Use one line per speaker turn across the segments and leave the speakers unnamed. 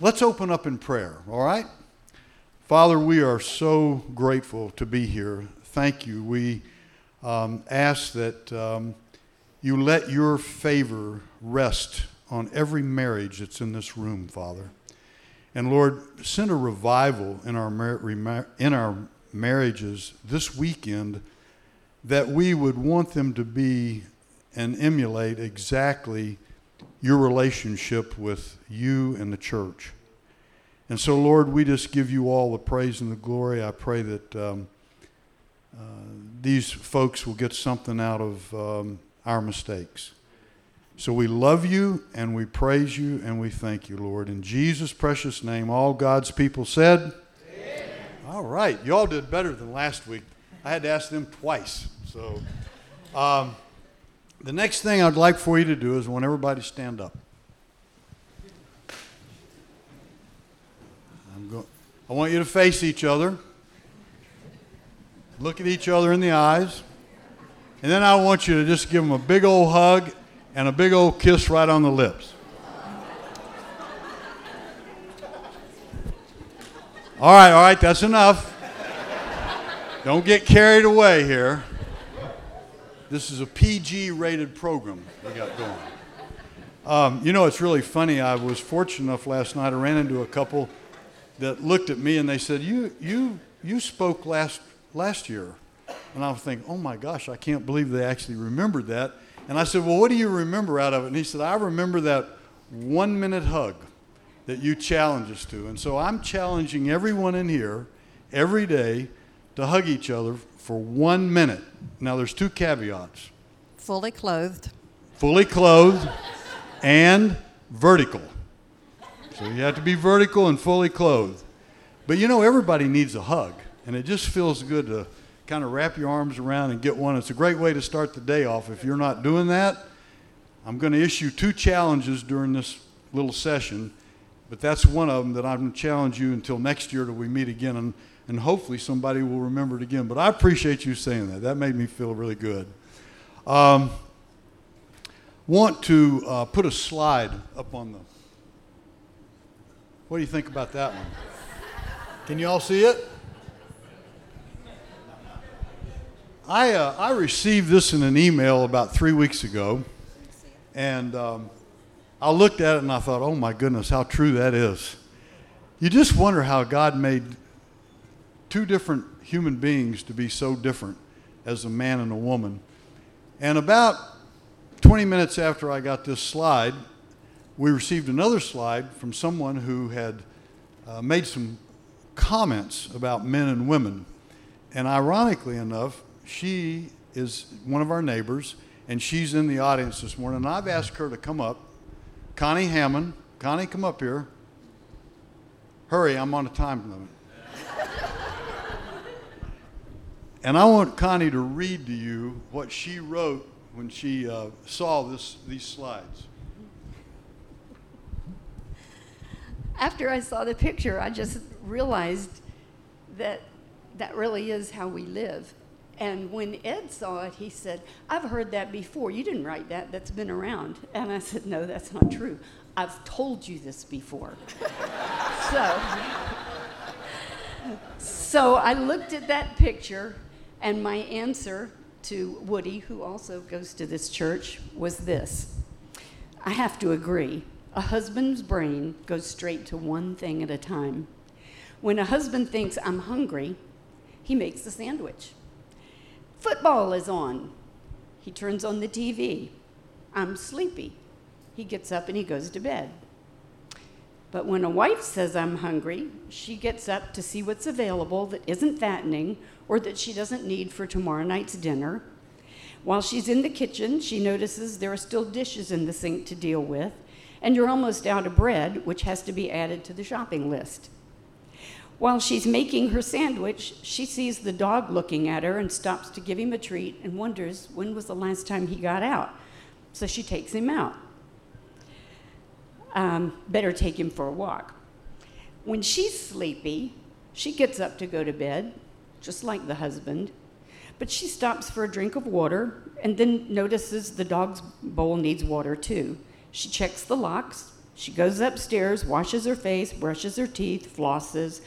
Let's open up in prayer, all right? Father, we are so grateful to be here. Thank you. We um, ask that um, you let your favor rest on every marriage that's in this room, Father. And Lord, send a revival in our, mar- in our marriages this weekend that we would want them to be and emulate exactly your relationship with you and the church. And so, Lord, we just give you all the praise and the glory. I pray that um, uh, these folks will get something out of um, our mistakes. So we love you and we praise you and we thank you, Lord. In Jesus' precious name, all God's people said, Amen. All right. Y'all did better than last week. I had to ask them twice. So. Um, the next thing I'd like for you to do is want everybody to stand up. Go- I want you to face each other, look at each other in the eyes, and then I want you to just give them a big old hug and a big old kiss right on the lips. All right, all right, that's enough. Don't get carried away here. This is a PG rated program we got going. Um, you know, it's really funny. I was fortunate enough last night, I ran into a couple that looked at me and they said, You, you, you spoke last, last year. And I was thinking, Oh my gosh, I can't believe they actually remembered that. And I said, Well, what do you remember out of it? And he said, I remember that one minute hug that you challenge us to. And so I'm challenging everyone in here every day to hug each other for one minute. Now, there's two caveats
fully clothed,
fully clothed, and vertical. So you have to be vertical and fully clothed. But you know, everybody needs a hug, and it just feels good to kind of wrap your arms around and get one. It's a great way to start the day off. If you're not doing that, I'm going to issue two challenges during this little session, but that's one of them that I'm going to challenge you until next year till we meet again. And and hopefully somebody will remember it again. But I appreciate you saying that. That made me feel really good. Um, want to uh, put a slide up on the. What do you think about that one? Can you all see it? I, uh, I received this in an email about three weeks ago, and um, I looked at it and I thought, oh my goodness, how true that is. You just wonder how God made two different human beings to be so different as a man and a woman. And about 20 minutes after I got this slide, we received another slide from someone who had uh, made some comments about men and women. And ironically enough, she is one of our neighbors, and she's in the audience this morning. And I've asked her to come up. Connie Hammond, Connie, come up here. Hurry, I'm on a time limit. And I want Connie to read to you what she wrote when she uh, saw this, these slides.
After I saw the picture, I just realized that that really is how we live. And when Ed saw it, he said, I've heard that before. You didn't write that, that's been around. And I said, No, that's not true. I've told you this before. so, so I looked at that picture and my answer to Woody, who also goes to this church, was this I have to agree. A husband's brain goes straight to one thing at a time. When a husband thinks, I'm hungry, he makes a sandwich. Football is on. He turns on the TV. I'm sleepy. He gets up and he goes to bed. But when a wife says, I'm hungry, she gets up to see what's available that isn't fattening or that she doesn't need for tomorrow night's dinner. While she's in the kitchen, she notices there are still dishes in the sink to deal with, and you're almost out of bread, which has to be added to the shopping list. While she's making her sandwich, she sees the dog looking at her and stops to give him a treat and wonders when was the last time he got out. So she takes him out. Um, better take him for a walk. When she's sleepy, she gets up to go to bed, just like the husband, but she stops for a drink of water and then notices the dog's bowl needs water too. She checks the locks. She goes upstairs, washes her face, brushes her teeth, flosses,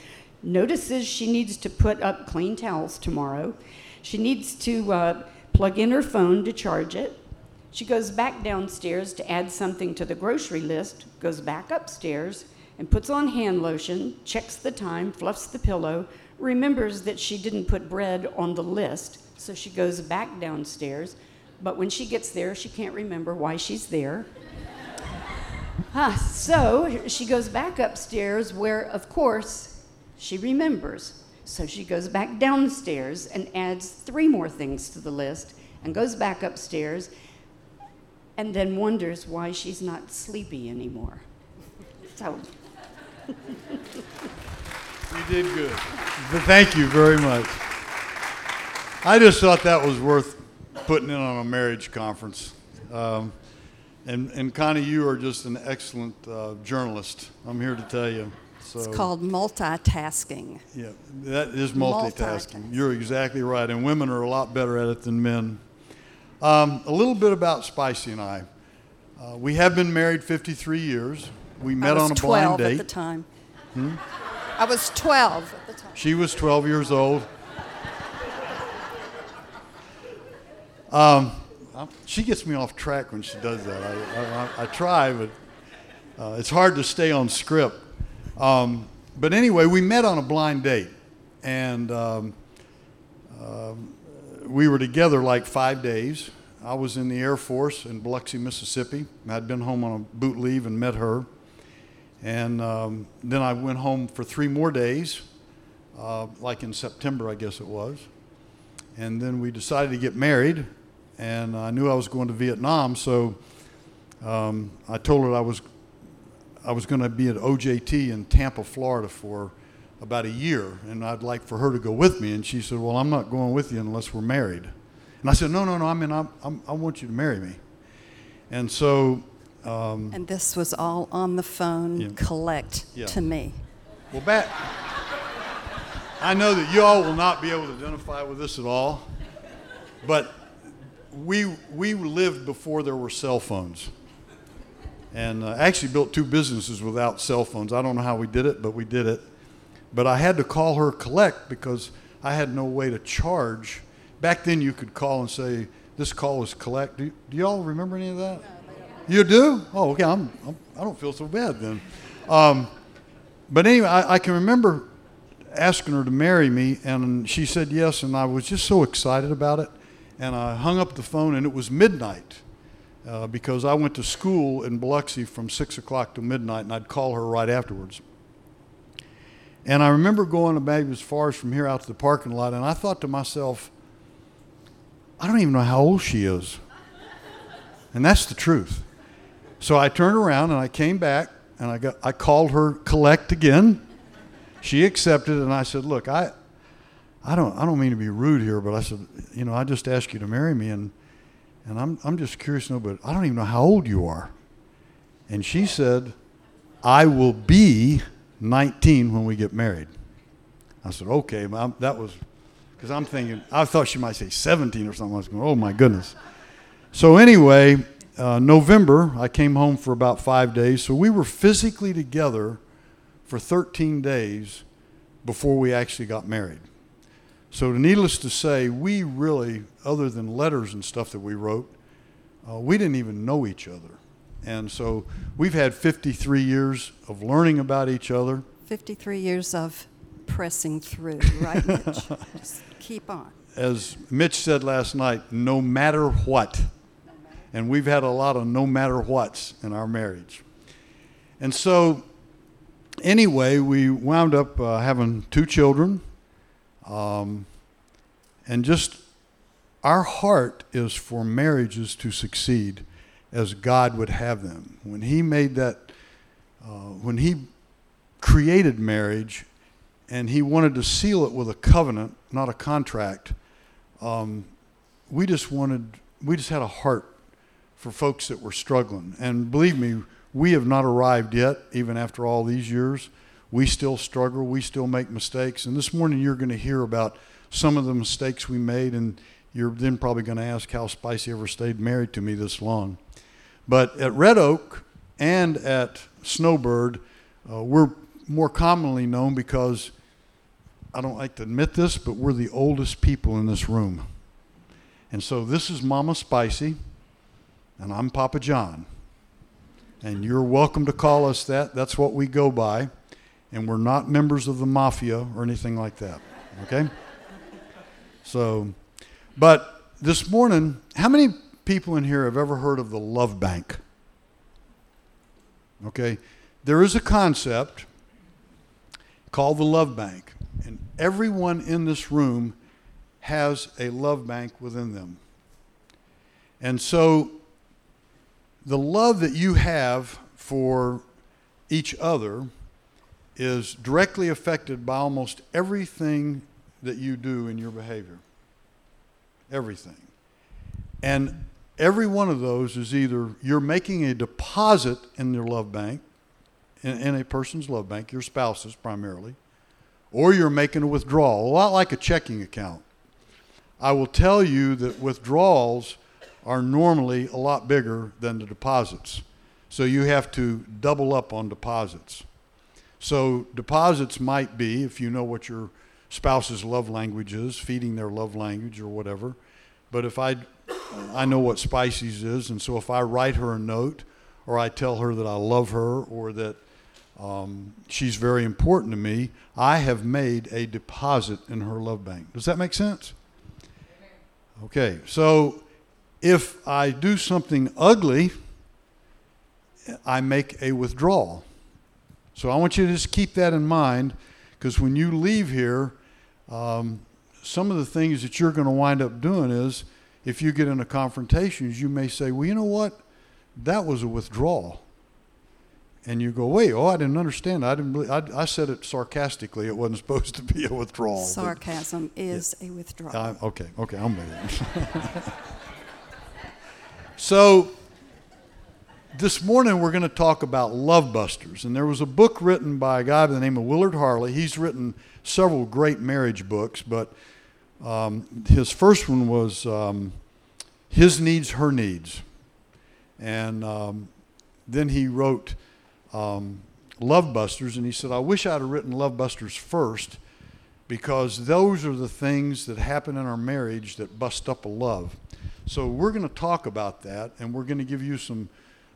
notices she needs to put up clean towels tomorrow. She needs to uh, plug in her phone to charge it. She goes back downstairs to add something to the grocery list, goes back upstairs, and puts on hand lotion, checks the time, fluffs the pillow, remembers that she didn't put bread on the list, so she goes back downstairs. But when she gets there, she can't remember why she's there. ah, so she goes back upstairs, where, of course, she remembers. So she goes back downstairs and adds three more things to the list and goes back upstairs and then wonders why she's not sleepy anymore. So.
you did good. Thank you very much. I just thought that was worth putting in on a marriage conference. Um, and, and Connie, you are just an excellent uh, journalist. I'm here to tell you.
So, it's called multitasking.
Yeah, that is multitasking. multitasking. You're exactly right. And women are a lot better at it than men. Um, a little bit about Spicy and I. Uh, we have been married 53 years. We met on a blind date.
at the time. Hmm? I was 12 at the time.
She was 12 years old. Um, she gets me off track when she does that. I, I, I try, but uh, it's hard to stay on script. Um, but anyway, we met on a blind date, and um, uh, we were together like five days. I was in the Air Force in Biloxi, Mississippi. I'd been home on a boot leave and met her. And um, then I went home for three more days, uh, like in September, I guess it was. And then we decided to get married and I knew I was going to Vietnam, so um, I told her I was I was going to be at OJT in Tampa, Florida for about a year, and I'd like for her to go with me. And she said, "Well, I'm not going with you unless we're married." And I said, "No, no, no. I mean, I, I'm, i want you to marry me." And so. Um,
and this was all on the phone. Yeah. Collect yeah. to me.
Well, back. I know that you all will not be able to identify with this at all, but we, we lived before there were cell phones. And uh, actually built two businesses without cell phones. I don't know how we did it, but we did it. But I had to call her collect because I had no way to charge. Back then, you could call and say, This call is collect. Do, do y'all remember any of that? You do? Oh, okay. I'm, I'm, I do not feel so bad then. Um, but anyway, I, I can remember asking her to marry me, and she said yes, and I was just so excited about it and I hung up the phone, and it was midnight uh, because I went to school in Biloxi from 6 o'clock to midnight, and I'd call her right afterwards. And I remember going about as far as from here out to the parking lot, and I thought to myself, I don't even know how old she is. And that's the truth. So I turned around and I came back and I, got, I called her collect again. She accepted, and I said, Look, I, I don't, I don't mean to be rude here, but I said, you know, I just asked you to marry me, and, and I'm, I'm just curious to know, but I don't even know how old you are. And she said, I will be 19 when we get married. I said, okay, that was, because I'm thinking, I thought she might say 17 or something. I was going, oh my goodness. So anyway, uh, November, I came home for about five days. So we were physically together for 13 days before we actually got married. So, needless to say, we really, other than letters and stuff that we wrote, uh, we didn't even know each other. And so we've had 53 years of learning about each other.
53 years of pressing through, right, Mitch? Just keep on.
As Mitch said last night, no matter what. And we've had a lot of no matter whats in our marriage. And so, anyway, we wound up uh, having two children. Um, and just our heart is for marriages to succeed. as God would have them. When He made that, uh, when He created marriage and He wanted to seal it with a covenant, not a contract, um, we just wanted, we just had a heart for folks that were struggling. And believe me, we have not arrived yet, even after all these years. We still struggle, we still make mistakes. And this morning you're going to hear about some of the mistakes we made, and you're then probably going to ask how Spicy ever stayed married to me this long. But at Red Oak and at Snowbird, uh, we're more commonly known because I don't like to admit this, but we're the oldest people in this room. And so this is Mama Spicy, and I'm Papa John. And you're welcome to call us that. That's what we go by. And we're not members of the mafia or anything like that. Okay? So, but this morning, how many people in here have ever heard of the love bank? Okay? There is a concept called the love bank. And everyone in this room has a love bank within them. And so the love that you have for each other is directly affected by almost everything that you do in your behavior. Everything. And every one of those is either you're making a deposit in your love bank, in, in a person's love bank, your spouse's primarily, or you're making a withdrawal, a lot like a checking account. I will tell you that withdrawals are normally a lot bigger than the deposits. So you have to double up on deposits. So deposits might be, if you know what your spouse's love language is, feeding their love language or whatever. But if I, I know what Spicy's is, and so if I write her a note, or I tell her that I love her, or that um, she's very important to me, I have made a deposit in her love bank. Does that make sense? Okay, so if I do something ugly, I make a withdrawal. So I want you to just keep that in mind because when you leave here, um, some of the things that you're going to wind up doing is if you get into confrontations, you may say, well, you know what? That was a withdrawal. And you go, wait, oh, I didn't understand. I didn't. Really, I, I said it sarcastically. It wasn't supposed to be a withdrawal.
Sarcasm is yeah. a withdrawal.
Uh, okay, okay, I'm with you. So, this morning we're going to talk about Love Busters. And there was a book written by a guy by the name of Willard Harley. He's written several great marriage books, but um, his first one was um, His Needs, Her Needs. And um, then he wrote um, Love Busters, and he said, I wish I'd have written Love Busters first because those are the things that happen in our marriage that bust up a love. So we're going to talk about that, and we're going to give you some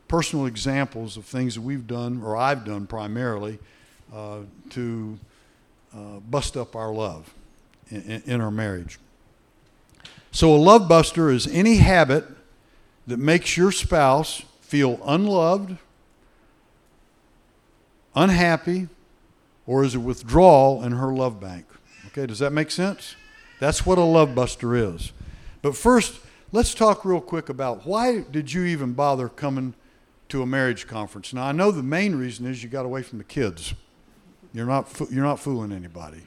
personal examples of things that we've done, or I've done primarily, uh, to uh, bust up our love in, in our marriage. So a love buster is any habit that makes your spouse feel unloved, unhappy, or is a withdrawal in her love bank. Okay, does that make sense? That's what a love buster is. But first, let's talk real quick about why did you even bother coming to a marriage conference? Now I know the main reason is you got away from the kids. You're not you're not fooling anybody,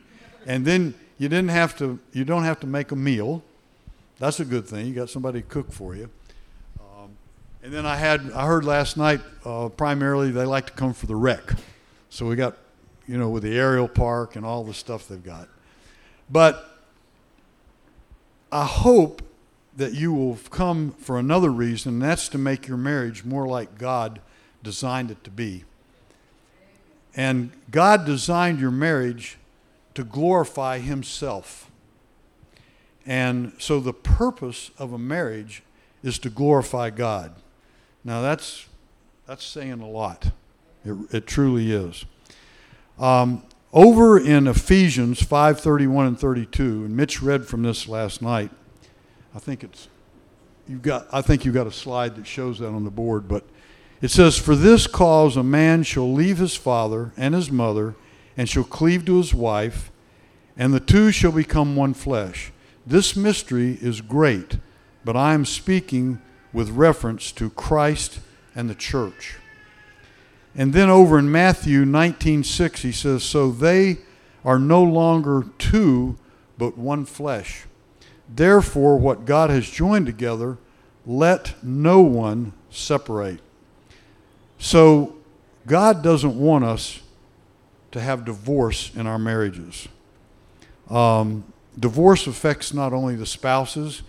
and then you didn't have to you don't have to make a meal. That's a good thing. You got somebody to cook for you. Um, and then I had I heard last night uh, primarily they like to come for the rec, so we got you know with the aerial park and all the stuff they've got, but. I hope that you will come for another reason, and that's to make your marriage more like God designed it to be. And God designed your marriage to glorify Himself. And so the purpose of a marriage is to glorify God. Now that's that's saying a lot. It, it truly is. Um, over in Ephesians 5:31 and 32, and Mitch read from this last night. I think it's you've got I think you've got a slide that shows that on the board, but it says, For this cause a man shall leave his father and his mother, and shall cleave to his wife, and the two shall become one flesh. This mystery is great, but I am speaking with reference to Christ and the church. And then over in Matthew 19:6 he says so they are no longer two but one flesh. Therefore what God has joined together let no one separate. So God doesn't want us to have divorce in our marriages. Um, divorce affects not only the spouses,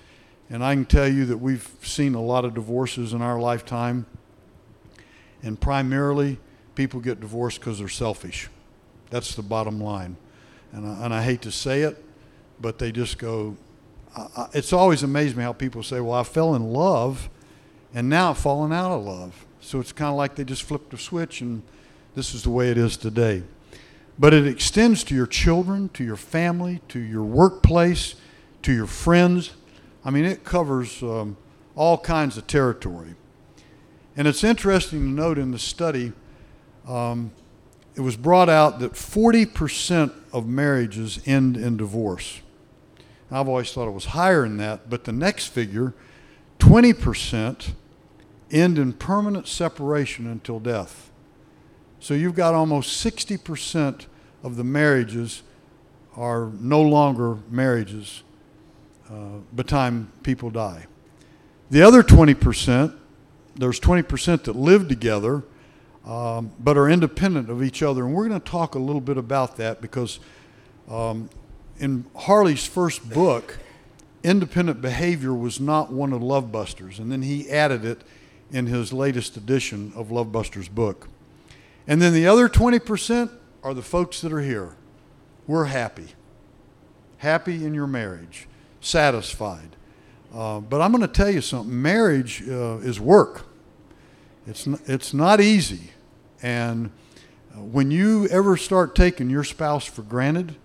and I can tell you that we've seen a lot of divorces in our lifetime. And primarily, people get divorced because they're selfish. That's the bottom line. And I, and I hate to say it, but they just go. It's always amazed me how people say, Well, I fell in love, and now I've fallen out of love. So it's kind of like they just flipped a switch, and this is the way it is today. But it extends to your children, to your family, to your workplace, to your friends. I mean, it covers um, all kinds of territory. And it's interesting to note in the study, um, it was brought out that 40% of marriages end in divorce. I've always thought it was higher than that, but the next figure, 20%, end in permanent separation until death. So you've got almost 60% of the marriages are no longer marriages uh, by the time people die. The other 20%, there's 20% that live together um, but are independent of each other. And we're going to talk a little bit about that because um, in Harley's first book, independent behavior was not one of Love Busters. And then he added it in his latest edition of Love Busters' book. And then the other 20% are the folks that are here. We're happy. Happy in your marriage, satisfied. Uh, but I'm going to tell you something marriage uh, is work, it's, n- it's not easy. And uh, when you ever start taking your spouse for granted,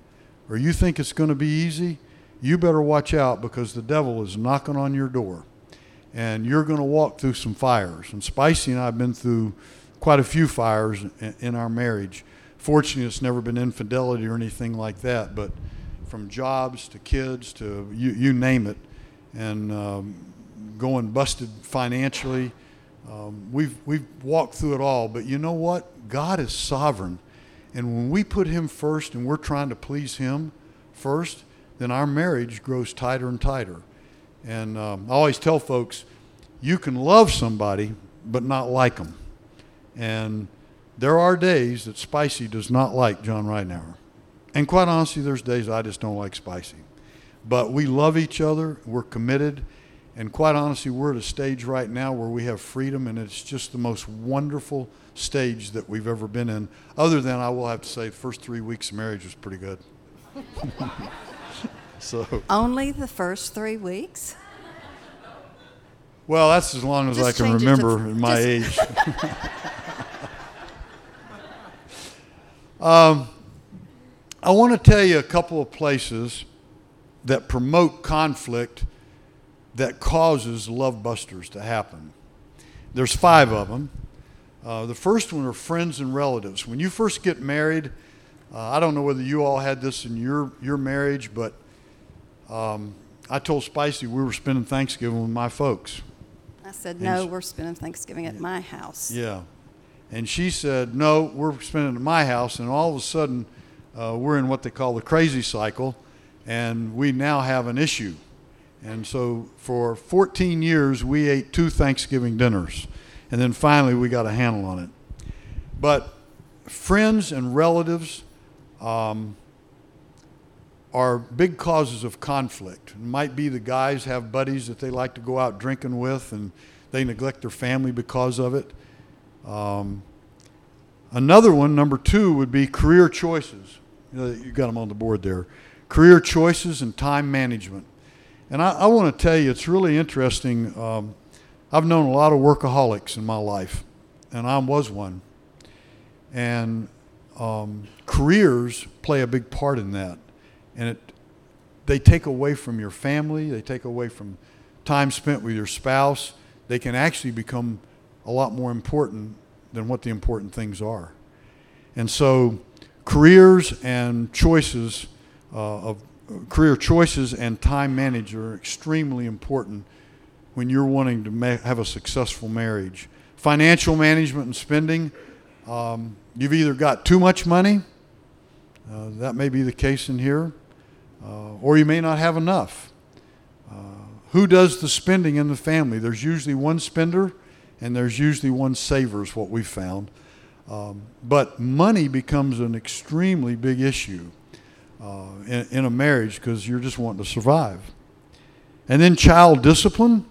or you think it's going to be easy, you better watch out because the devil is knocking on your door. And you're going to walk through some fires. And Spicy and I have been through quite a few fires in our marriage. Fortunately, it's never been infidelity or anything like that, but from jobs to kids to you, you name it, and um, going busted financially. Um, we've, we've walked through it all, but you know what? God is sovereign. And when we put Him first and we're trying to please Him first, then our marriage grows tighter and tighter. And um, I always tell folks, you can love somebody, but not like them. And there are days that Spicy does not like John Ridenour. And quite honestly, there's days I just don't like Spicy. But we love each other, we're committed, and quite honestly, we're at a stage right now where we have freedom, and it's just the most wonderful stage that we've ever been in. Other than I will have to say, the first three weeks of marriage was pretty good. so
Only the first three weeks?
well, that's as long as
Just
I can
to-
remember in my age. um, I want to tell you a couple of places that promote conflict that causes love busters to happen. There's five of them. Uh, the first one are friends and relatives. When you first get married, uh, I don't know whether you all had this in your, your marriage, but um, I told Spicy we were spending Thanksgiving with my folks.
I said,
And
no,
sh-
we're spending Thanksgiving at my house.
Yeah. And she said, no, we're spending it at my house. And all of a sudden, uh, we're in what they call the crazy cycle, and we now have an issue. And so for 14 years, we ate two Thanksgiving dinners. And then finally, we got a handle on it. But friends and relatives um, are big causes of conflict. It might be the guys have buddies that they like to go out drinking with, and they neglect their family because of it. Um, another one, number two, would be career choices. You, got them on the board there. Career choices and time management. And I, I want to tell you, it's really interesting. Um, I've known a lot of workaholics in my life, and I was one. And um, careers play a big part in that, and it they take away from your family, they take away from time spent with your spouse. They can actually become a lot more important than what the important things are. And so, careers and choices uh, of career choices and time management are extremely important when you're wanting to ma- have a successful marriage. Financial management and spending. Um, you've either got too much money, uh, that may be the case in here, uh, or you may not have enough. Uh, who does the spending in the family? There's usually one spender and there's usually one saver, is what we've found. Um, but money becomes an extremely big issue uh, in, in, a marriage because you're just wanting to survive. And then child discipline.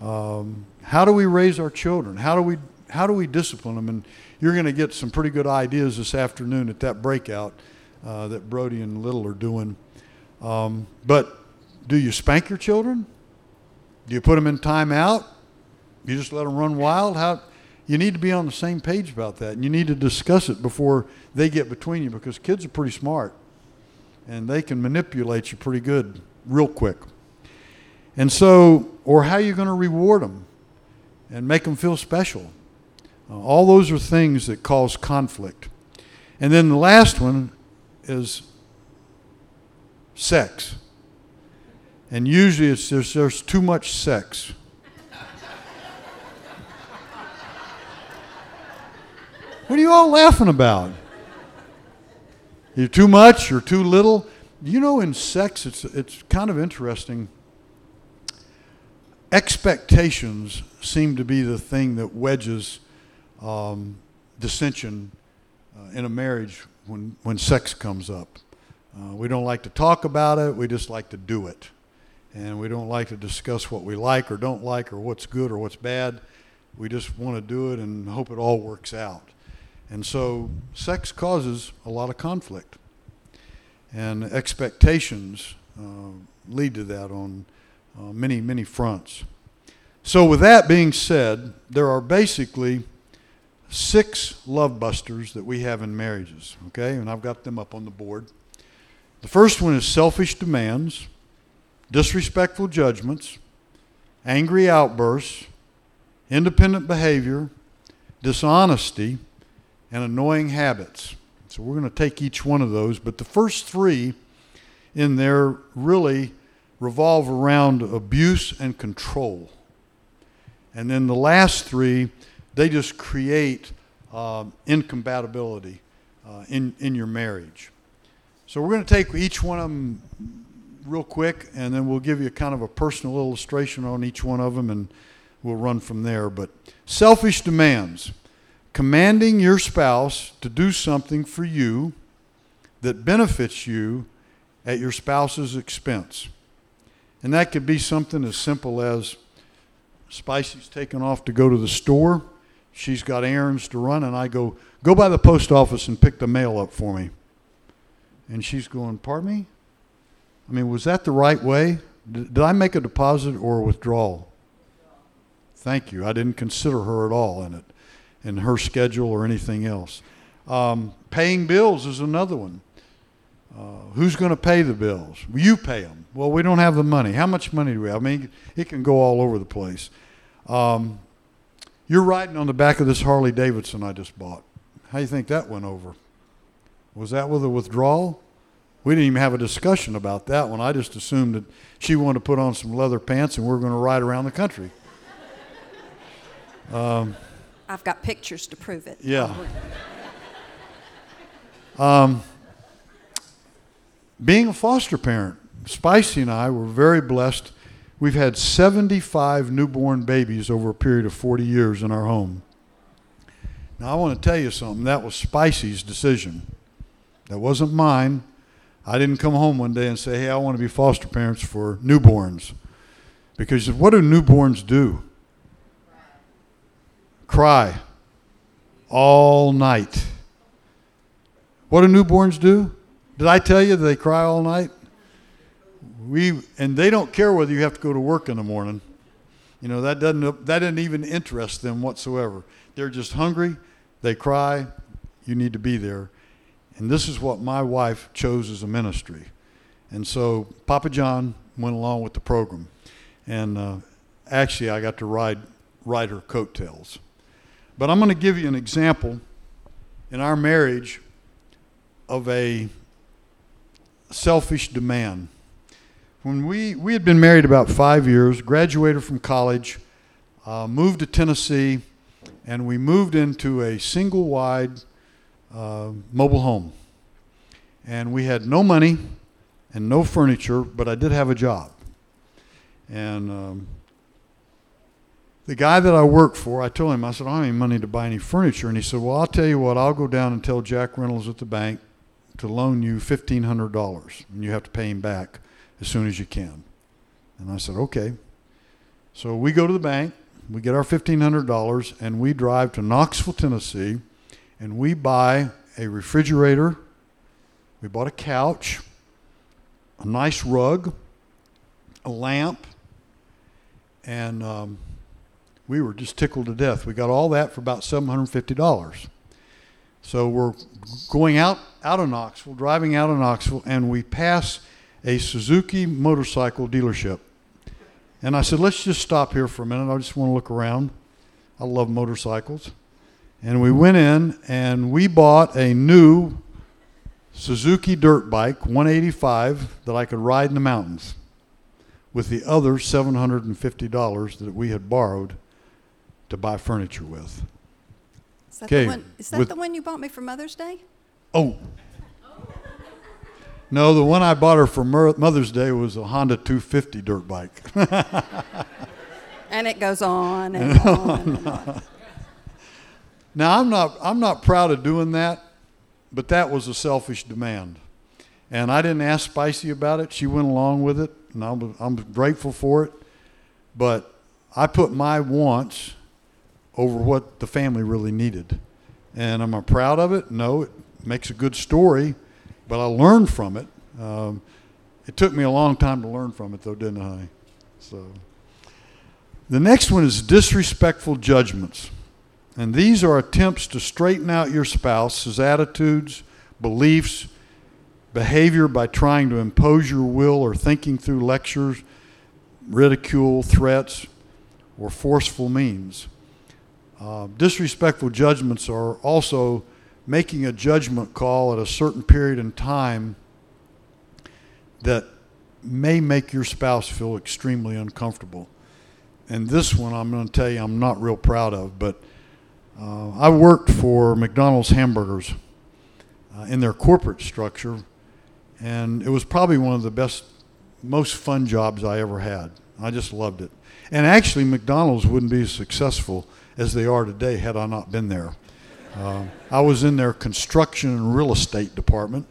Um, how do we raise our children? How do we how do we discipline them? And you're going to get some pretty good ideas this afternoon at that breakout uh, that Brody and Little are doing. Um, but do you spank your children? Do you put them in timeout? You just let them run wild? How? You need to be on the same page about that, and you need to discuss it before they get between you because kids are pretty smart, and they can manipulate you pretty good real quick. And so, or how are you going to reward them and make them feel special? Uh, all those are things that cause conflict. And then the last one is sex. And usually it's there's, there's too much sex. what are you all laughing about? You're too much or too little? You know, in sex, it's, it's kind of interesting. Expectations seem to be the thing that wedges um, dissension uh, in a marriage when, when sex comes up. Uh, we don't like to talk about it, we just like to do it. And we don't like to discuss what we like or don't like or what's good or what's bad. We just want to do it and hope it all works out. And so sex causes a lot of conflict. And expectations uh, lead to that on uh, many, many fronts. So, with that being said, there are basically six love busters that we have in marriages, okay? And I've got them up on the board. The first one is selfish demands, disrespectful judgments, angry outbursts, independent behavior, dishonesty, and annoying habits. So we're going to take each one of those, but the first three in there really revolve around abuse and control. And then the last three they just create um, incompatibility uh, in, in your marriage. So we're going to take each one of them real quick, and then we'll give you kind of a personal illustration on each one of them, and we'll run from there. But selfish demands commanding your spouse to do something for you that benefits you at your spouse's expense. And that could be something as simple as Spicy's taken off to go to the store she's got errands to run, and I go, go by the post office and pick the mail up for me. And she's going, pardon me? I mean, was that the right way? Did, I make a deposit or a withdrawal? Thank you. I didn't consider her at all in it, in her schedule or anything else. Um, paying bills is another one. Uh, who's going to pay the bills? You pay them. Well, we don't have the money. How much money do we have? I mean, it can go all over the place. Um, you're riding on the back of this Harley Davidson I just bought. How do you think that went over? Was that with a withdrawal? We didn't even have a discussion about that one. I just assumed that she wanted to put on some leather pants and we are going to ride around the country.
Um, I've got pictures to prove it.
Yeah. Um, being a foster parent, Spicy and I were very blessed We've had 75 newborn babies over a period of 40 years in our home. Now, I want to tell you something. That was Spicy's decision. That wasn't mine. I didn't come home one day and say, hey, I want to be foster parents for newborns. Because what do newborns do? Cry all night. What do newborns do? Did I tell you they cry all night? we and they don't care whether you have to go to work in the morning. You know that doesn't that doesn't even interest them whatsoever. They're just hungry. They cry. You need to be there. And this is what my wife chose as a ministry. And so Papa John went along with the program. And uh, actually, I got to ride ride her coattails. But I'm going to give you an example in our marriage of a selfish demand when we, we had been married about five years, graduated from college, uh, moved to Tennessee, and we moved into a single wide uh, mobile home. And we had no money and no furniture, but I did have a job. And um, the guy that I worked for, I told him, I said, I don't have any money to buy any furniture. And he said, Well, I'll tell you what, I'll go down and tell Jack Reynolds at the bank to loan you $1,500, and you have to pay him back as soon as you can. And I said, Okay. So we go to the bank, we get our $1,500, and we drive to Knoxville, Tennessee, and we buy a refrigerator, we bought a couch, a nice rug, a lamp, and um, we were just tickled to death. We got all that for about $750. So we're going out, out of Knoxville, driving out of Knoxville, and we pass a Suzuki motorcycle dealership. And I said, let's just stop here for a minute. I just want to look around. I love motorcycles. And we went in and we bought a new Suzuki dirt bike, 185, that I could ride in the mountains with the other $750 that we had borrowed to buy furniture with.
Is that,
Okay,
the, one, is that
with-
the one you bought me for Mother's Day?
Oh. No, the one I bought her for Mer- Mother's Day was a Honda 250 dirt bike.
And it goes on and on and on.
now, I'm not, I'm not proud of doing that, but that was a selfish demand. And I didn't ask Spicy about it. She went along with it, and I'm, I'm grateful for it. But I put my wants over what the family really needed. And am I proud of it? No, it makes a good story, but I learned from it. Um, it took me a long time to learn from it, though, didn't I? So, the next one is disrespectful judgments. And these are attempts to straighten out your spouse's attitudes, beliefs, behavior by trying to impose your will or thinking through lectures, ridicule, threats, or forceful means. Uh, disrespectful judgments are also making a judgment call at a certain period in time that may make your spouse feel extremely uncomfortable. And this one, I'm going to tell you, I'm not real proud of, but uh, I worked for McDonald's Hamburgers uh, in their corporate structure, and it was probably one of the best, most fun jobs I ever had. I just loved it. And actually, McDonald's wouldn't be successful as they are today had I not been there. Uh, I was in their construction and real estate department.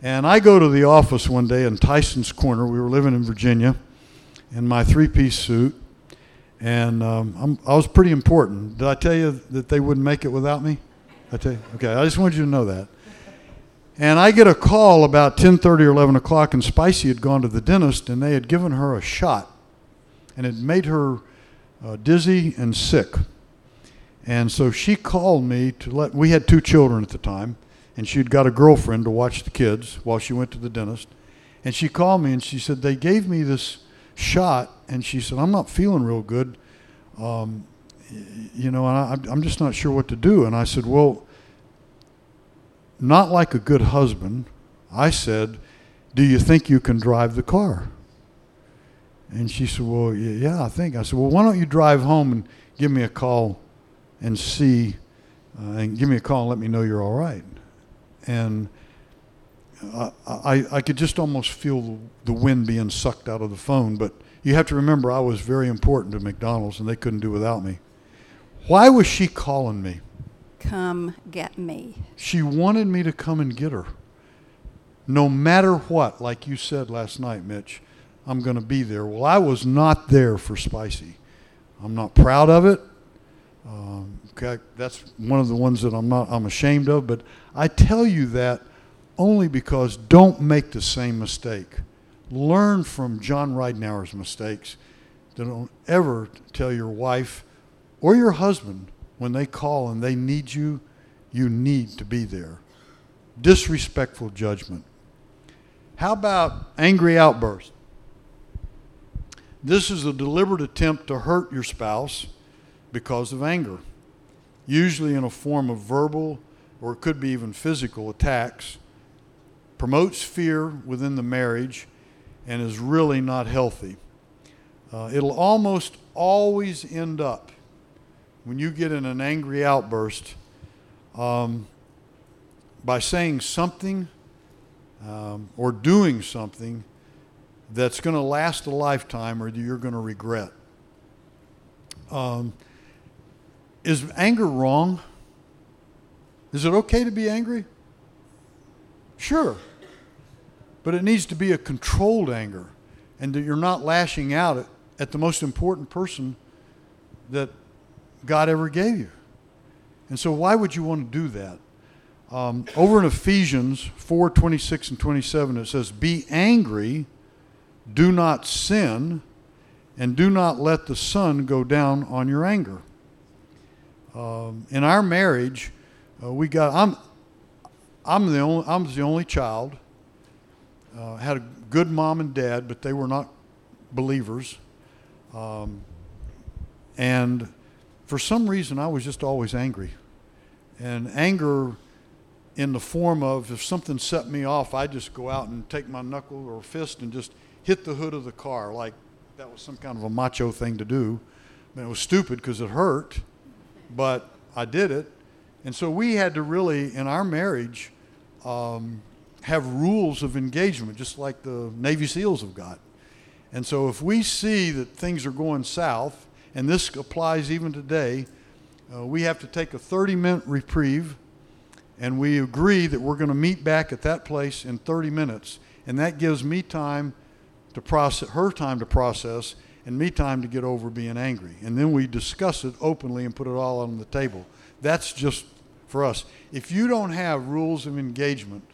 And I go to the office one day in Tyson's Corner. We were living in Virginia in my three piece suit. And um, I was pretty important. Did I tell you that they wouldn't make it without me? I tell you? Okay, I just wanted you to know that. And I get a call about 10:30 or 11 o'clock, and Spicy had gone to the dentist, and they had given her a shot, and it made her uh, dizzy and sick. And so she called me to let. We had two children at the time, and she'd got a girlfriend to watch the kids while she went to the dentist. And she called me and she said they gave me this shot, and she said I'm not feeling real good. Um, you know, and I, I'm- I'm just not sure what to do. And I said, well, not like a good husband. I said, do you think you can drive the car? And she said, well, yeah, I think. I said, well, why don't you drive home and give me a call and see, uh, and give me a call and let me know you're all right. And I, I, I could just almost feel the, the wind being sucked out of the phone. But you have to remember, I was very important to McDonald's, and they couldn't do without me. Why was she calling me?
Come get me.
She wanted me to come and get her. No matter what, like you said last night, Mitch, I'm going to be there. Well, I was not there for Spicy. I'm not proud of it. Um, that's one of the ones that I'm not. I'm ashamed of. But I tell you that only because don't make the same mistake. Learn from John Ridenour's mistakes. Don't ever tell your wife or your husband when they call and they need you, you need to be there. Disrespectful judgment. How about angry outburst? This is a deliberate attempt to hurt your spouse because of anger, usually in a form of verbal or it could be even physical attacks, promotes fear within the marriage, and is really not healthy. Uh, it'll almost always end up when you get in an angry outburst um, by saying something um, or doing something that's going to last a lifetime or you're going to regret. Um, is anger wrong? Is it okay to be angry? Sure. But it needs to be a controlled anger and that you're not lashing out at, at the most important person that God ever gave you. And so, why would you want to do that? Um, over in Ephesians 4 26 and 27, it says, Be angry, do not sin, and do not let the sun go down on your anger. Um, in our marriage, uh, we got, I'm, I'm, the only, I'm the only child. Uh, had a good mom and dad, but they were not believers. Um, and for some reason, I was just always angry. And anger in the form of if something set me off, I'd just go out and take my knuckle or fist and just hit the hood of the car like that was some kind of a macho thing to do. I mean, it was stupid because it hurt, but I did it. And so we had to really, in our marriage, um, have rules of engagement, just like the Navy SEALs have got. And so if we see that things are going south, and this applies even today, uh, we have to take a 30 minute reprieve and we agree that we're going to meet back at that place in 30 minutes. And that gives me time to process, her time to process, and me time to get over being angry. And then we discuss it openly and put it all on the table. That's just for us. If you don't have rules of engagement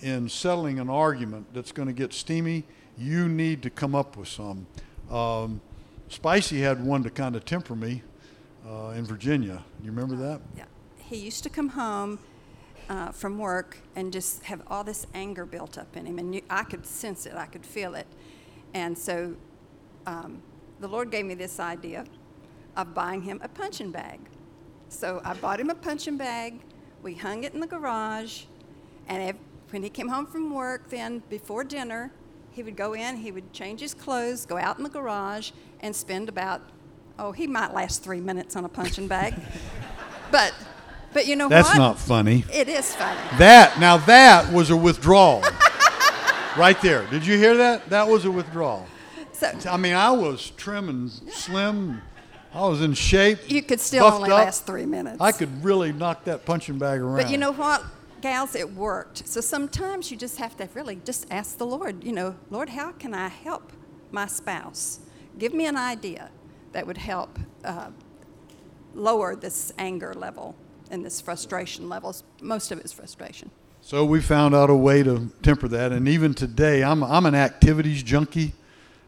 in settling an argument that's going to get steamy, you need to come up with some. Um, Spicy had one to kind of temper me uh, in Virginia. You remember that?
Yeah. He used to come home uh, from work and just have all this anger built up in him. And you, I could sense it, I could feel it. And so um, the Lord gave me this idea of buying him a punching bag. So I bought him a punching bag. We hung it in the garage. And if, when he came home from work, then before dinner, he would go in, he would change his clothes, go out in the garage, and spend about, oh, he might last three minutes on a punching bag. but but you know
That's
what?
not funny.
It is funny.
That now that was a withdrawal. right there. Did you hear that? That was a withdrawal.
So
I mean, I was trim and slim. I was in shape.
you could still only
up.
last three minutes.
I could really knock that punching bag around.
But you know what, gals, it worked. So sometimes you just have to really just ask the Lord, you know, Lord, how can I help my spouse? Give me an idea that would help uh, lower this anger level and this frustration levels. Most of it's frustration.
So we found out a way to temper that, and even today, I'm I'm an activities junkie.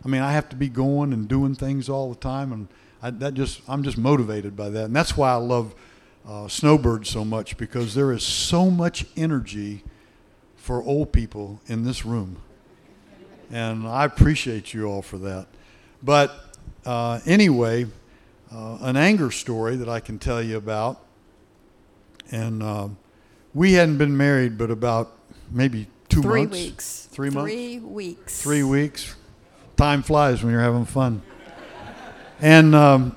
I mean, I have to be going and doing things all the time, and I, that just I'm just motivated by that, and that's why I love uh, snowbirds so much because there is so much energy for old people in this room, and I appreciate you all for that. But uh, anyway, uh, an anger story that I can tell you about, and. um we hadn't been married but about maybe two
Three
months.
weeks.
Three months.
Three weeks.
Three weeks. Time flies when you're having fun. And um,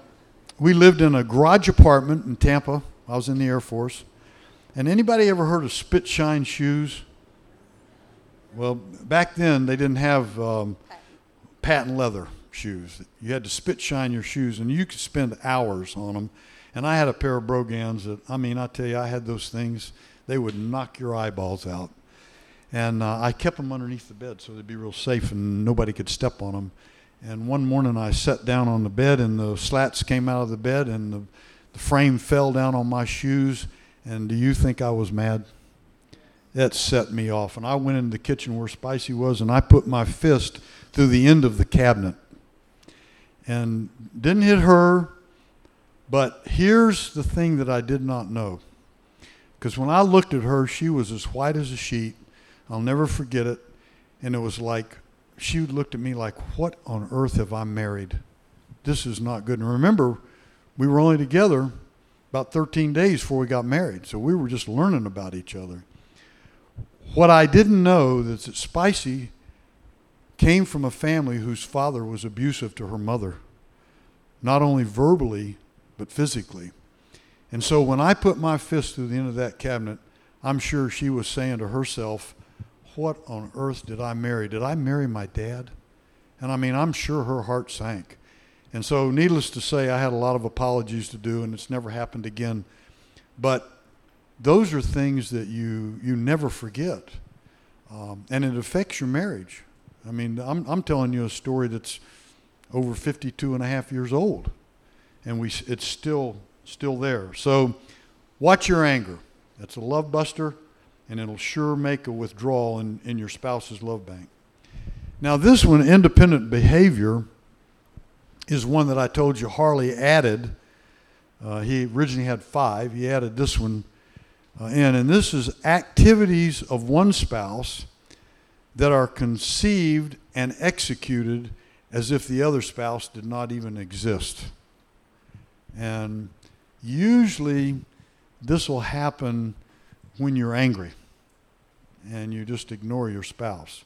we lived in a garage apartment in Tampa. I was in the Air Force. And anybody ever heard of spit shine shoes? Well, back then they didn't have um, patent leather shoes. You had to spit shine your shoes, and you could spend hours on them. And I had a pair of Brogans that, I mean, I tell you, I had those things. They would knock your eyeballs out. And uh, I kept them underneath the bed so they'd be real safe and nobody could step on them. And one morning I sat down on the bed and the slats came out of the bed and the, the frame fell down on my shoes. And do you think I was mad? That set me off. And I went into the kitchen where Spicy was and I put my fist through the end of the cabinet. And didn't hit her, but here's the thing that I did not know. Because when I looked at her, she was as white as a sheet. I'll never forget it. And it was like, she looked at me like, What on earth have I married? This is not good. And remember, we were only together about 13 days before we got married. So we were just learning about each other. What I didn't know is that Spicy came from a family whose father was abusive to her mother, not only verbally, but physically. And so when I put my fist through the end of that cabinet, I'm sure she was saying to herself, What on earth did I marry? Did I marry my dad? And I mean, I'm sure her heart sank. And so, needless to say, I had a lot of apologies to do, and it's never happened again. But those are things that you, you never forget. Um, and it affects your marriage. I mean, I'm, I'm telling you a story that's over 52 and a half years old, and we, it's still, still there. So watch your anger. That's a love buster, and it'll sure make a withdrawal in, in your spouse's love bank. Now, this one, independent behavior, is one that I told you Harley added. Uh, he originally had five. He added this one uh, in, and this is activities of one spouse that are conceived and executed as if the other spouse did not even exist. And usually, this will happen when you're angry and you just ignore your spouse.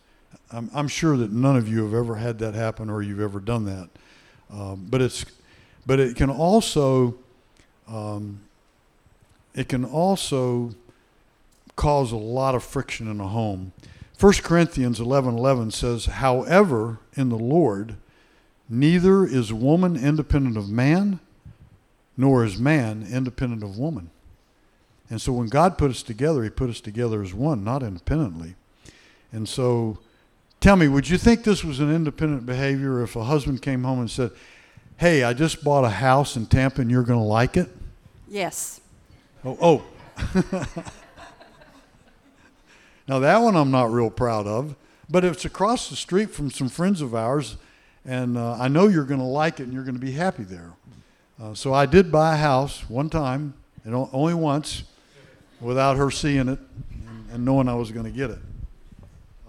I'm, I'm sure that none of you have ever had that happen or you've ever done that. Um, but it's, but it can also, um, it can also cause a lot of friction in a home. 1 Corinthians 11:11 11 says, "However, in the Lord, neither is woman independent of man, nor is man independent of woman." And so when God put us together, he put us together as one, not independently. And so Tell me, would you think this was an independent behavior if a husband came home and said, Hey, I just bought a house in Tampa and you're going to like it?
Yes.
Oh, oh. now, that one I'm not real proud of, but it's across the street from some friends of ours, and uh, I know you're going to like it and you're going to be happy there. Uh, so I did buy a house one time, and only once, without her seeing it and, knowing I was going to get it.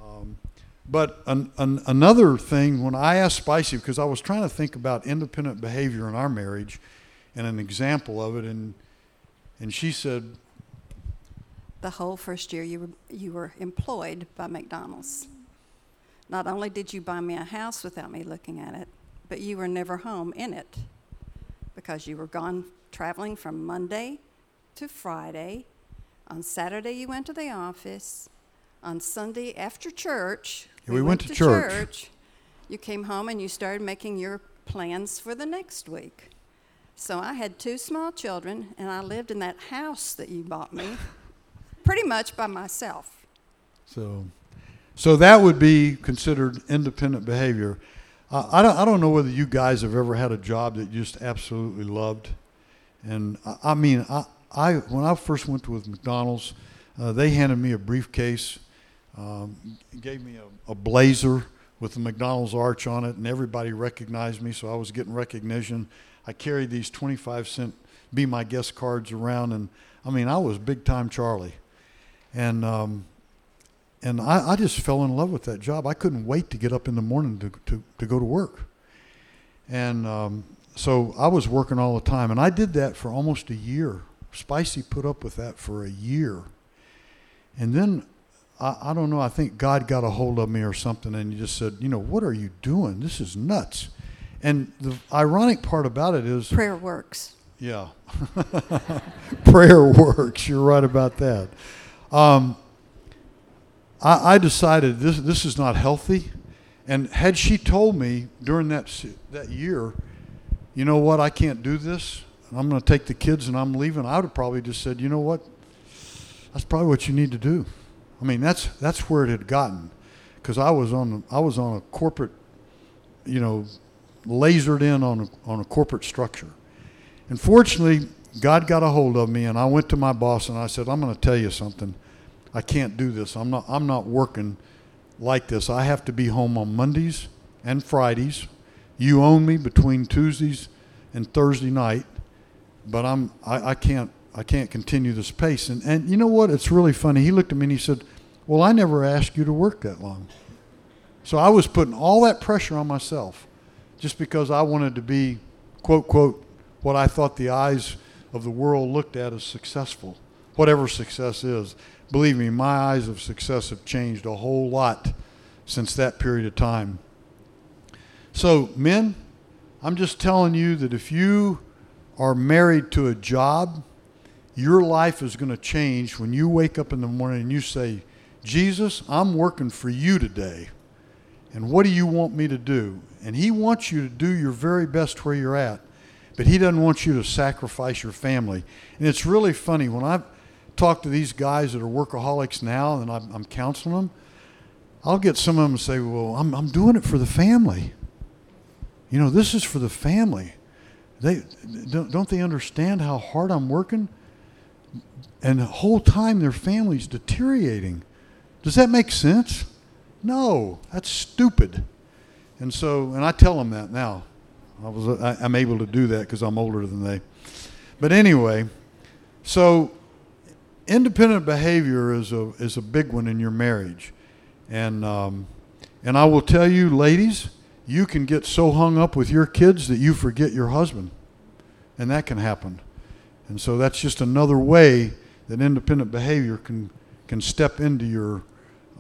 Um, but an, an, another thing, when I asked Spicy, because I was trying to think about independent behavior in our marriage and an example of it, and, and she said,
The whole first year you were, you were employed by McDonald's. Not only did you buy me a house without me looking at it, but you were never home in it because you were gone traveling from Monday to Friday. On Saturday, you went to the office. On Sunday after church,
we, we went, went, to, to church. church.
You came home and you started making your plans for the next week. So I had two small children, and I lived in that house that you bought me pretty much by myself.
So, so that would be considered independent behavior. Uh, I, don't, I don't know whether you guys have ever had a job that you just absolutely loved. And I, I mean, I, I, when I first went to with McDonald's, uh, they handed me a briefcase um, gave me a, a, blazer with the McDonald's arch on it, and everybody recognized me, so I was getting recognition. I carried these 25 cent Be My Guest cards around, and I mean, I was big time Charlie. And, um, and I, I, just fell in love with that job. I couldn't wait to get up in the morning to, to, to go to work. And um, so I was working all the time, and I did that for almost a year. Spicy put up with that for a year. And then I, I don't know, I think God got a hold of me or something and he just said, you know, what are you doing? This is nuts. And the ironic part about it is
prayer works.
Yeah. prayer works. You're right about that. Um, I, I decided this, this is not healthy. And had she told me during that, that year, you know what, I can't do this, I'm going to take the kids and I'm leaving, I would have probably just said, you know what, that's probably what you need to do. I mean, that's that's where it had gotten, because I was on I was on a corporate, you know, lasered in on a, on a corporate structure. And fortunately, God got a hold of me, and I went to my boss and I said, "I'm going to tell you something. I can't do this. I'm not I'm not working like this. I have to be home on Mondays and Fridays. You own me between Tuesdays and Thursday night, but I'm I, I can't I can't continue this pace. And, and you know what? It's really funny. He looked at me and he said, Well, I never asked you to work that long. So I was putting all that pressure on myself just because I wanted to be, quote, quote, what I thought the eyes of the world looked at as successful, whatever success is. Believe me, my eyes of success have changed a whole lot since that period of time. So, men, I'm just telling you that if you are married to a job, your life is going to change when you wake up in the morning and you say, Jesus, I'm working for you today. And what do you want me to do? And He wants you to do your very best where you're at, but He doesn't want you to sacrifice your family. And it's really funny when I've talked to these guys that are workaholics now and I'm, I'm counseling them, I'll get some of them say, Well, I'm, I'm doing it for the family. You know, this is for the family. They, don't, don't they understand how hard I'm working? And the whole time their family's deteriorating. Does that make sense? No, that's stupid. And so, and I tell them that now. I was, I, I'm able to do that because I'm older than they. But anyway, so independent behavior is a is a big one in your marriage, and um, and I will tell you, ladies, you can get so hung up with your kids that you forget your husband, and that can happen. And so that's just another way that independent behavior can can step into your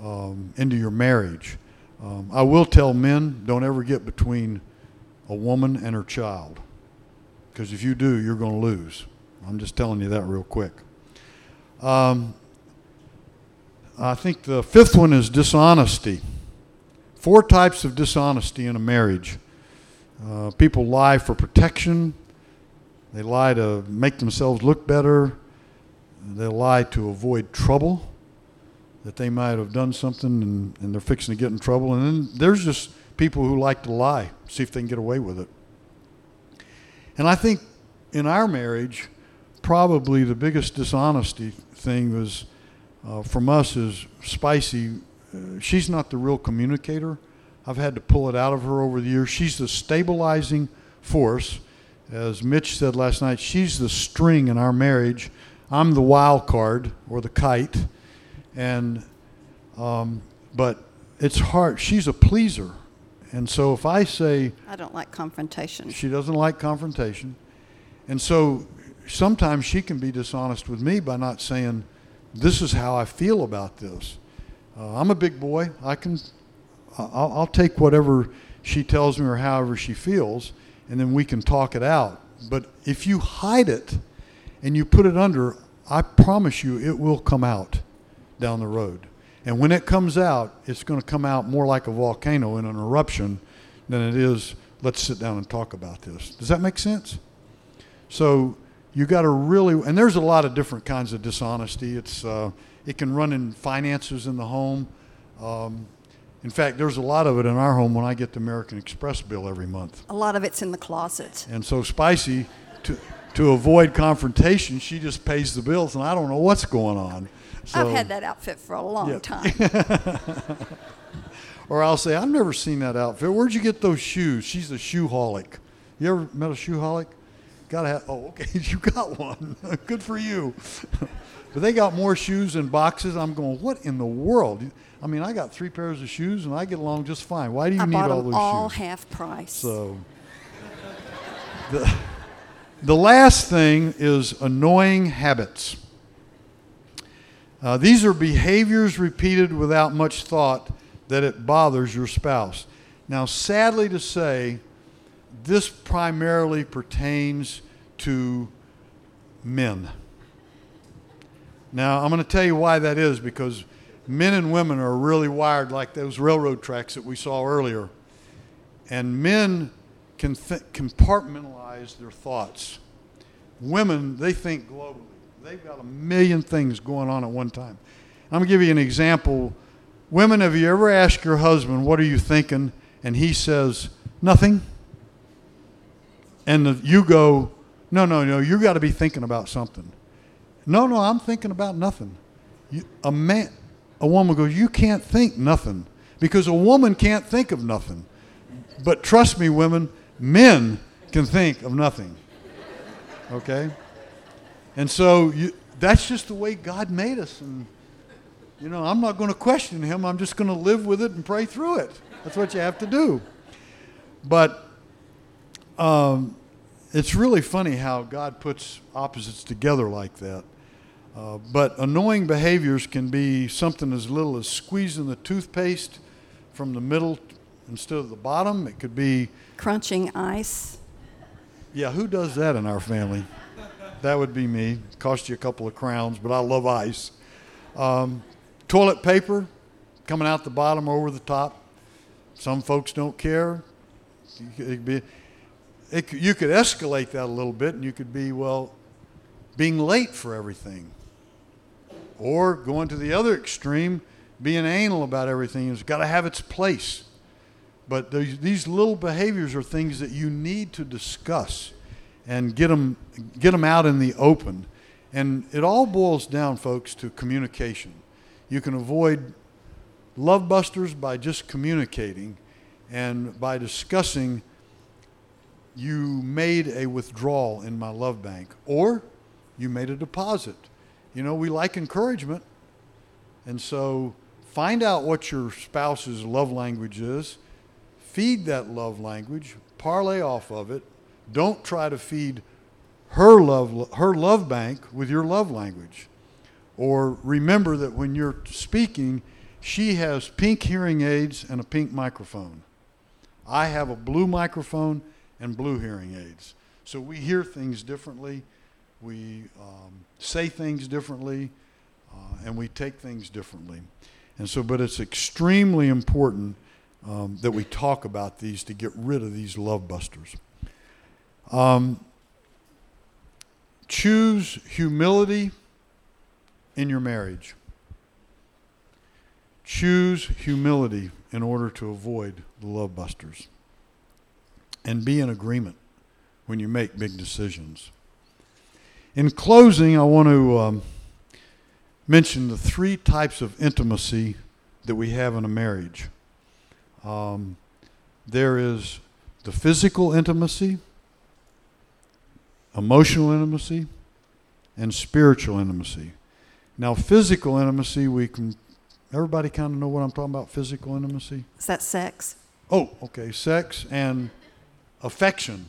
um, into your marriage. Um, I will tell men don't ever get between a woman and her child, because if you do, you're going to lose. I'm just telling you that real quick. Um, I think the fifth one is dishonesty. Four types of dishonesty in a marriage. Uh, people lie for protection. They lie to make themselves look better. They lie to avoid trouble, that they might have done something and, and they're fixing to get in trouble. And then there's just people who like to lie, see if they can get away with it. And I think in our marriage, probably the biggest dishonesty thing was uh, from us is Spicy. Uh, she's not the real communicator. I've had to pull it out of her over the years. She's the stabilizing force. As Mitch said last night, she's the string in our marriage. I'm the wild card or the kite. And, um, but it's hard. She's a pleaser. And so if I say.
I don't like confrontation.
She doesn't like confrontation. And so sometimes she can be dishonest with me by not saying, "This is how I feel about this." Uh, I'm a big boy. I can, I'll, I'll, take whatever she tells me or however she feels, and then we can talk it out. But if you hide it and you put it under, I promise you it will come out down the road. And when it comes out, it's going to come out more like a volcano in an eruption than it is, let's sit down and talk about this. Does that make sense? So you got to really, and there's a lot of different kinds of dishonesty. It's, uh, it can run in finances in the home. Um, in fact, there's a lot of it in our home when I get the American Express bill every month.
A lot of it's in the closet.
And so Spicy, to, to avoid confrontation, she just pays the bills, and I don't know what's going on. So,
I've had that outfit for a long
Yeah.
time.
or I'll say, I've never seen that outfit. Where'd you get those shoes? She's a shoeholic. You ever met a shoeholic? Gotta have. Oh, okay, you got one. Good for you. But they got more shoes and boxes. I'm going. What in the world? I mean, I got three pairs of shoes and I get along just fine. Why do you
I
need
bought
all
them
those
all
shoes?
half price.
So, the, the last thing is annoying habits. Uh, these are behaviors repeated without much thought that it bothers your spouse. Now, sadly to say, this primarily pertains to men. Now, I'm going to tell you why that is because men and women are really wired like those railroad tracks that we saw earlier. And men can th- compartmentalize their thoughts. Women, they think globally. They've got a million things going on at one time. I'm going to give you an example. Women, have you ever asked your husband, What are you thinking? And he says, Nothing. And the, you go, No, no, no, you got to be thinking about something. No, no, I'm thinking about nothing. You, a man, a woman goes, You can't think nothing because a woman can't think of nothing. But trust me, women, men can think of nothing. Okay? And so you, that's just the way God made us. And, you know, I'm not going to question Him. I'm just going to live with it and pray through it. That's what you have to do. But um, it's really funny how God puts opposites together like that. Uh, but annoying behaviors can be something as little as squeezing the toothpaste from the middle instead of the bottom. It could be,
Crunching ice.
yeah, who does that in our family? That would be me. Cost you a couple of crowns, but I love ice. Um, toilet paper coming out the bottom over the top. Some folks don't care. It could be, it, you could escalate that a little bit, and you could be, well, being late for everything. Or going to the other extreme, being anal about everything. It's got to have its place. But these, little behaviors are things that you need to discuss and get them, get them out in the open. And it all boils down, folks, to communication. You can avoid love busters by just communicating and by discussing you made a withdrawal in my love bank or you made a deposit. You know, we like encouragement. And so find out what your spouse's love language is. Feed that love language, parlay off of it. Don't try to feed her love her love bank with your love language. Or remember that when you're speaking, she has pink hearing aids and a pink microphone. I have a blue microphone and blue hearing aids. So we hear things differently, we um, say things differently, uh, and we take things differently. And so, but it's extremely important um, that we talk about these to get rid of these love busters. Um, choose humility in your marriage. Choose humility in order to avoid the love busters. And be in agreement when you make big decisions. In closing, I want to um, mention the three types of intimacy that we have in a marriage. Um, there is the physical intimacy, emotional intimacy, and spiritual intimacy. Now, physical intimacy, we can, everybody kind of know what I'm talking about physical intimacy?
Is that sex?
Oh, okay. Sex and affection.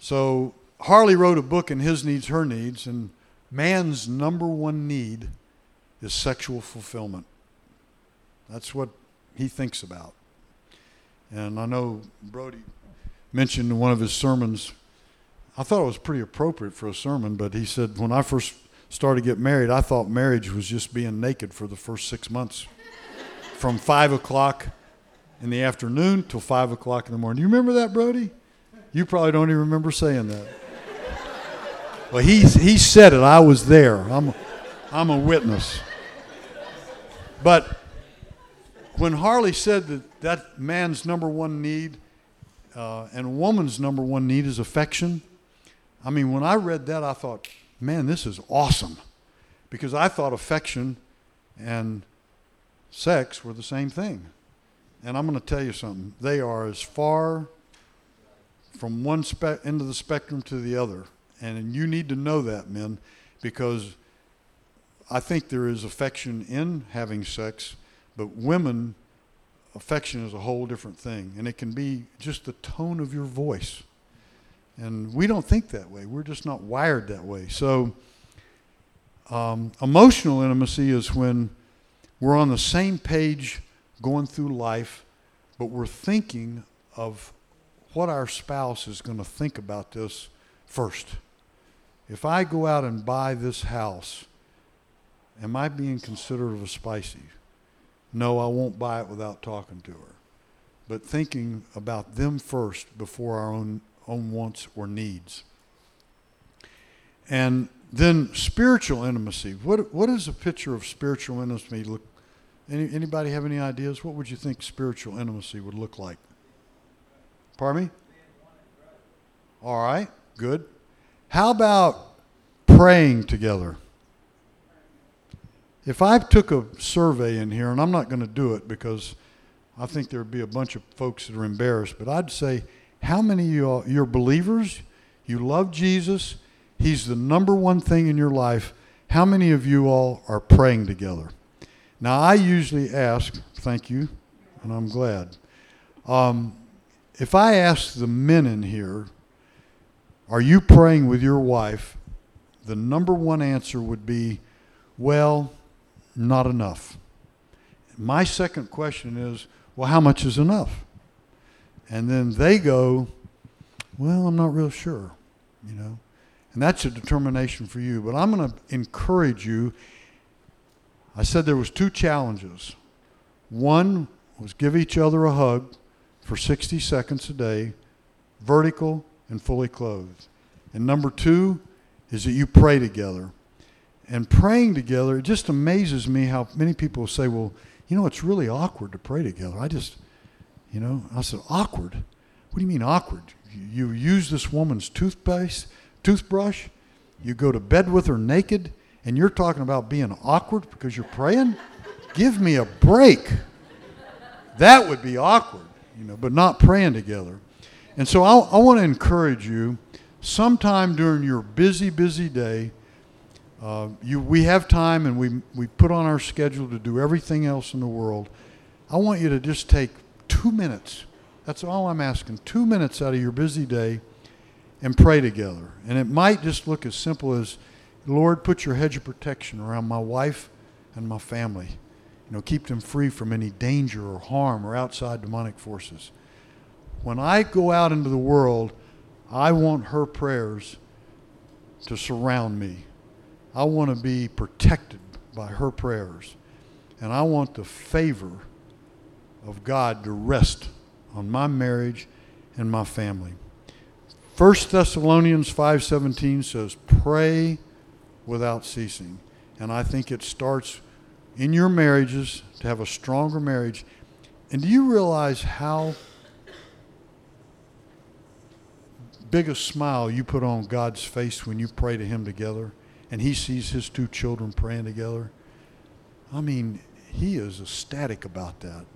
So Harley wrote a book in His Needs, Her Needs, and man's number one need is sexual fulfillment. That's what he thinks about. And I know Brody mentioned in one of his sermons, I thought it was pretty appropriate for a sermon, but he said, when I first started to get married, I thought marriage was just being naked for the first six months from five o'clock in the afternoon till five o'clock in the morning. You remember that, Brody? You probably don't even remember saying that. Well, he, he said it. I was there. I'm, I'm a witness. But when Harley said that that man's number one need uh, and a woman's number one need is affection, I mean, when I read that, I thought, man, this is awesome. Because I thought affection and sex were the same thing. And I'm going to tell you something. They are as far from one spe- end of the spectrum to the other. And you need to know that, men, because I think there is affection in having sex, but women, affection is a whole different thing. And it can be just the tone of your voice. And we don't think that way. We're just not wired that way. So, um, emotional intimacy is when we're on the same page going through life, but we're thinking of what our spouse is going to think about this first. If I go out and buy this house, am I being considerate of spicy? No, I won't buy it without talking to her. But thinking about them first before our own, own wants or needs. And then spiritual intimacy. What, what does a picture of spiritual intimacy look any, anybody have any ideas? What would you think spiritual intimacy would look like? Pardon me? All right, good. How about praying together? If I took a survey in here, and I'm not going to do it because I think there would be a bunch of folks that are embarrassed, but I'd say, how many of you all, you're believers? You love Jesus. He's the number one thing in your life. How many of you all are praying together? Now, I usually ask, thank you, and I'm glad. Um, if I ask the men in here, are you praying with your wife? The number one answer would be, well, not enough. my second question is, well, how much is enough? And then they go, well, I'm not real sure, you know. And that's a determination for you. But I'm going to encourage you. I said there was two challenges. One was give each other a hug for 60 seconds a day, vertical and fully clothed. And number two is that you pray together. And praying together, it just amazes me how many people say, well, you know, it's really awkward to pray together. I just, you know, I said, awkward? What do you mean awkward? You use this woman's toothpaste, toothbrush, you go to bed with her naked, and you're talking about being awkward because you're praying? Give me a break. That would be awkward, you know, but not praying together. And so I, I want to encourage you sometime during your busy, busy day, uh, you, we have time and we, we put on our schedule to do everything else in the world. I want you to just take two minutes. That's all I'm asking. Two minutes out of your busy day and pray together. And it might just look as simple as, Lord, put your hedge of protection around my wife and my family. You know, keep them free from any danger or harm or outside demonic forces. When I go out into the world, I want her prayers to surround me. I want to be protected by her prayers. And I want the favor of God to rest on my marriage and my family. 1 Thessalonians 5:17 says pray without ceasing. And I think it starts in your marriages to have a stronger marriage. And do you realize how big a smile you put on God's face when you pray to him together? and he sees his two children praying together. I mean, he is ecstatic about that.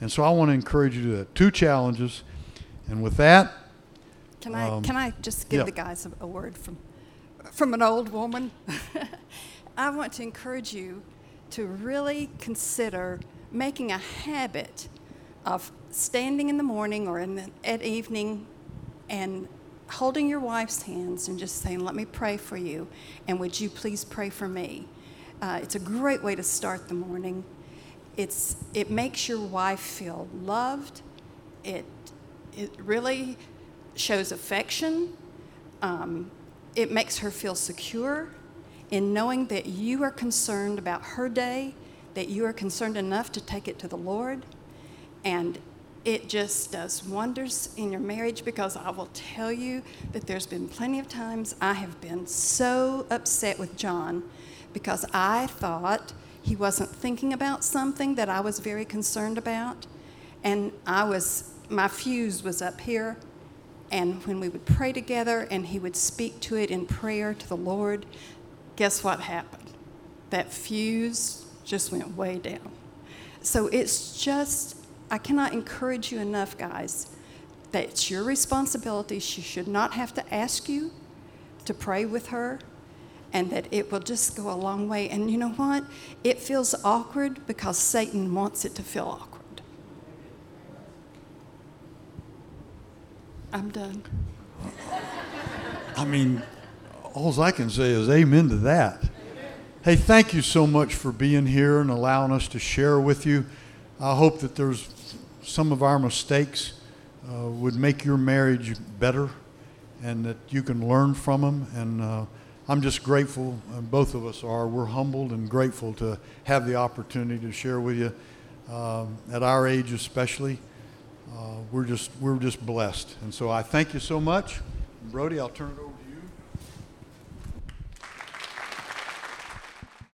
And so I want to encourage you to that. Two challenges. And with that,
can I um, can I just give yeah. the guys a, a, word from from an old woman? I want to encourage you to really consider making a habit of standing in the morning or in the, at evening and holding your wife's hands and just saying, Let me pray for you, and would you please pray for me? Uh, it's a great way to start the morning. It's, it makes your wife feel loved. It, it really shows affection. Um, it makes her feel secure in knowing that you are concerned about her day, that you are concerned enough to take it to the Lord. And it just does wonders in your marriage because I will tell you that there's been plenty of times I have been so upset with John because I thought he wasn't thinking about something that I was very concerned about. And I was, my fuse was up here. And when we would pray together and he would speak to it in prayer to the Lord, guess what happened? That fuse just went way down. So it's just I cannot encourage you enough, guys, that it's your responsibility. She should not have to ask you to pray with her, and that it will just go a long way. And you know what? It feels awkward because Satan wants it to feel awkward. I'm done.
I mean, all I can say is amen to that. Hey, thank you so much for being here and allowing us to share with you. I hope that there's some of our mistakes uh, would make your marriage better and that you can learn from them. And uh, I'm just grateful, and both of us are. We're humbled and grateful to have the opportunity to share with you um, at our age, especially. Uh, we're just we're just blessed, and so I thank you so much, Brody. I'll turn it over.